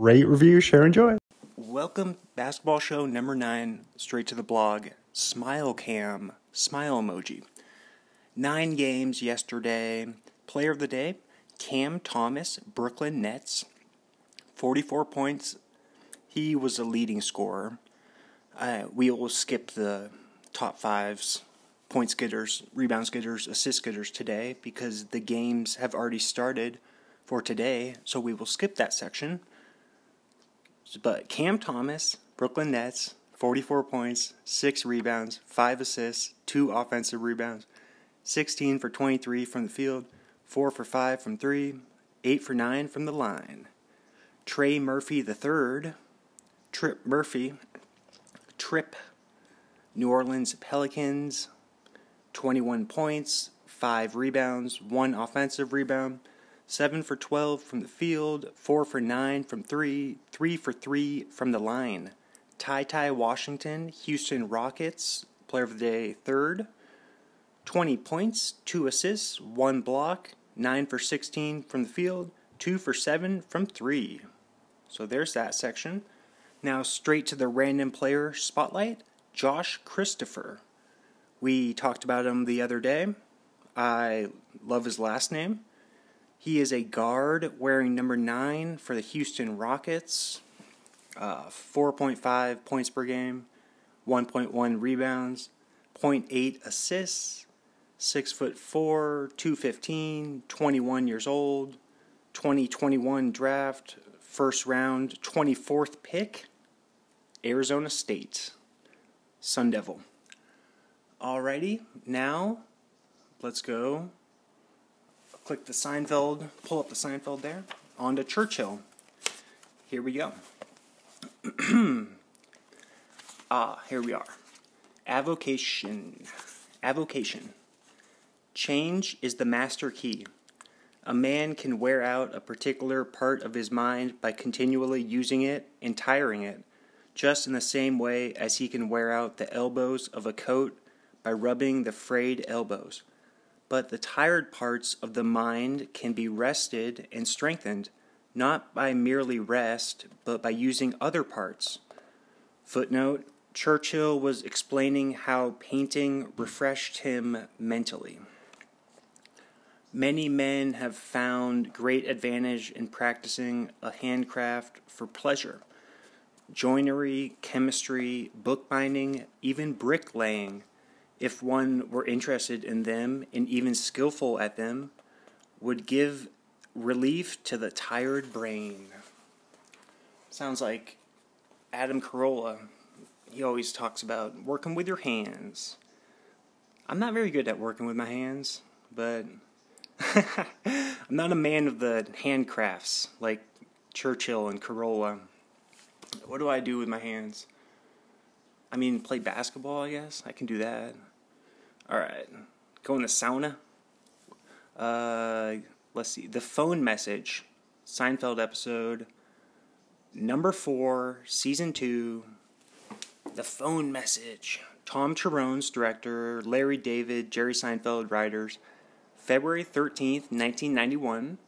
Rate, review, share, enjoy. Welcome, basketball show number nine, straight to the blog. Smile cam, smile emoji. Nine games yesterday. Player of the day, Cam Thomas, Brooklyn Nets. 44 points. He was a leading scorer. Uh, we will skip the top fives, points getters, rebounds getters, assist getters today because the games have already started for today, so we will skip that section. But Cam Thomas, Brooklyn Nets, 44 points, 6 rebounds, 5 assists, 2 offensive rebounds, 16 for 23 from the field, 4 for 5 from 3, 8 for 9 from the line. Trey Murphy III, Trip Murphy, Trip, New Orleans Pelicans, 21 points, 5 rebounds, 1 offensive rebound, 7 for 12 from the field, 4 for 9 from 3, 3 for 3 from the line. Ty Ty Washington, Houston Rockets, player of the day, third. 20 points, 2 assists, 1 block, 9 for 16 from the field, 2 for 7 from 3. So there's that section. Now straight to the random player spotlight Josh Christopher. We talked about him the other day. I love his last name. He is a guard wearing number 9 for the Houston Rockets. Uh, 4.5 points per game, 1.1 rebounds, 0.8 assists, 6 foot 4, 215, 21 years old, 2021 draft, first round, 24th pick, Arizona State, Sun Devil. Alrighty, now let's go click the Seinfeld, pull up the Seinfeld there, on to Churchill. Here we go. ah, here we are. Avocation. Avocation. Change is the master key. A man can wear out a particular part of his mind by continually using it and tiring it, just in the same way as he can wear out the elbows of a coat by rubbing the frayed elbows but the tired parts of the mind can be rested and strengthened, not by merely rest, but by using other parts. Footnote Churchill was explaining how painting refreshed him mentally. Many men have found great advantage in practicing a handcraft for pleasure. Joinery, chemistry, bookbinding, even bricklaying if one were interested in them and even skillful at them, would give relief to the tired brain. Sounds like Adam Carolla. He always talks about working with your hands. I'm not very good at working with my hands, but I'm not a man of the handcrafts like Churchill and Carolla. What do I do with my hands? I mean, play basketball, I guess. I can do that. All right, going to sauna. Uh, let's see. The phone message, Seinfeld episode number four, season two. The phone message. Tom Cherones, director. Larry David, Jerry Seinfeld, writers. February 13th, 1991.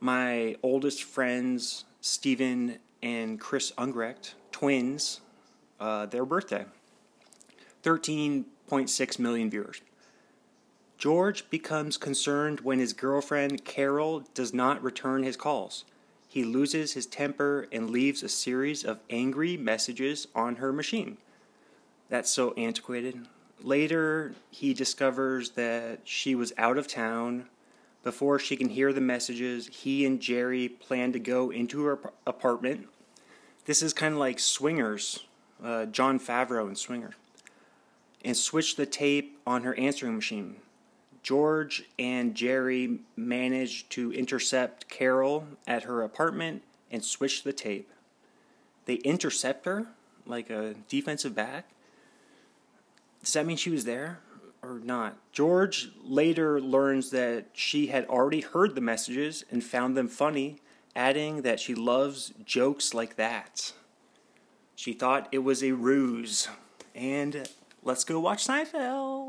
My oldest friends, Stephen and Chris Ungrecht, twins, uh, their birthday. 13 6.6 million viewers. George becomes concerned when his girlfriend Carol does not return his calls. He loses his temper and leaves a series of angry messages on her machine. That's so antiquated. Later, he discovers that she was out of town. Before she can hear the messages, he and Jerry plan to go into her apartment. This is kind of like Swingers, uh, Jon Favreau and Swingers and switch the tape on her answering machine. George and Jerry managed to intercept Carol at her apartment and switch the tape. They intercept her like a defensive back. Does that mean she was there or not? George later learns that she had already heard the messages and found them funny, adding that she loves jokes like that. She thought it was a ruse. And Let's go watch Seinfeld.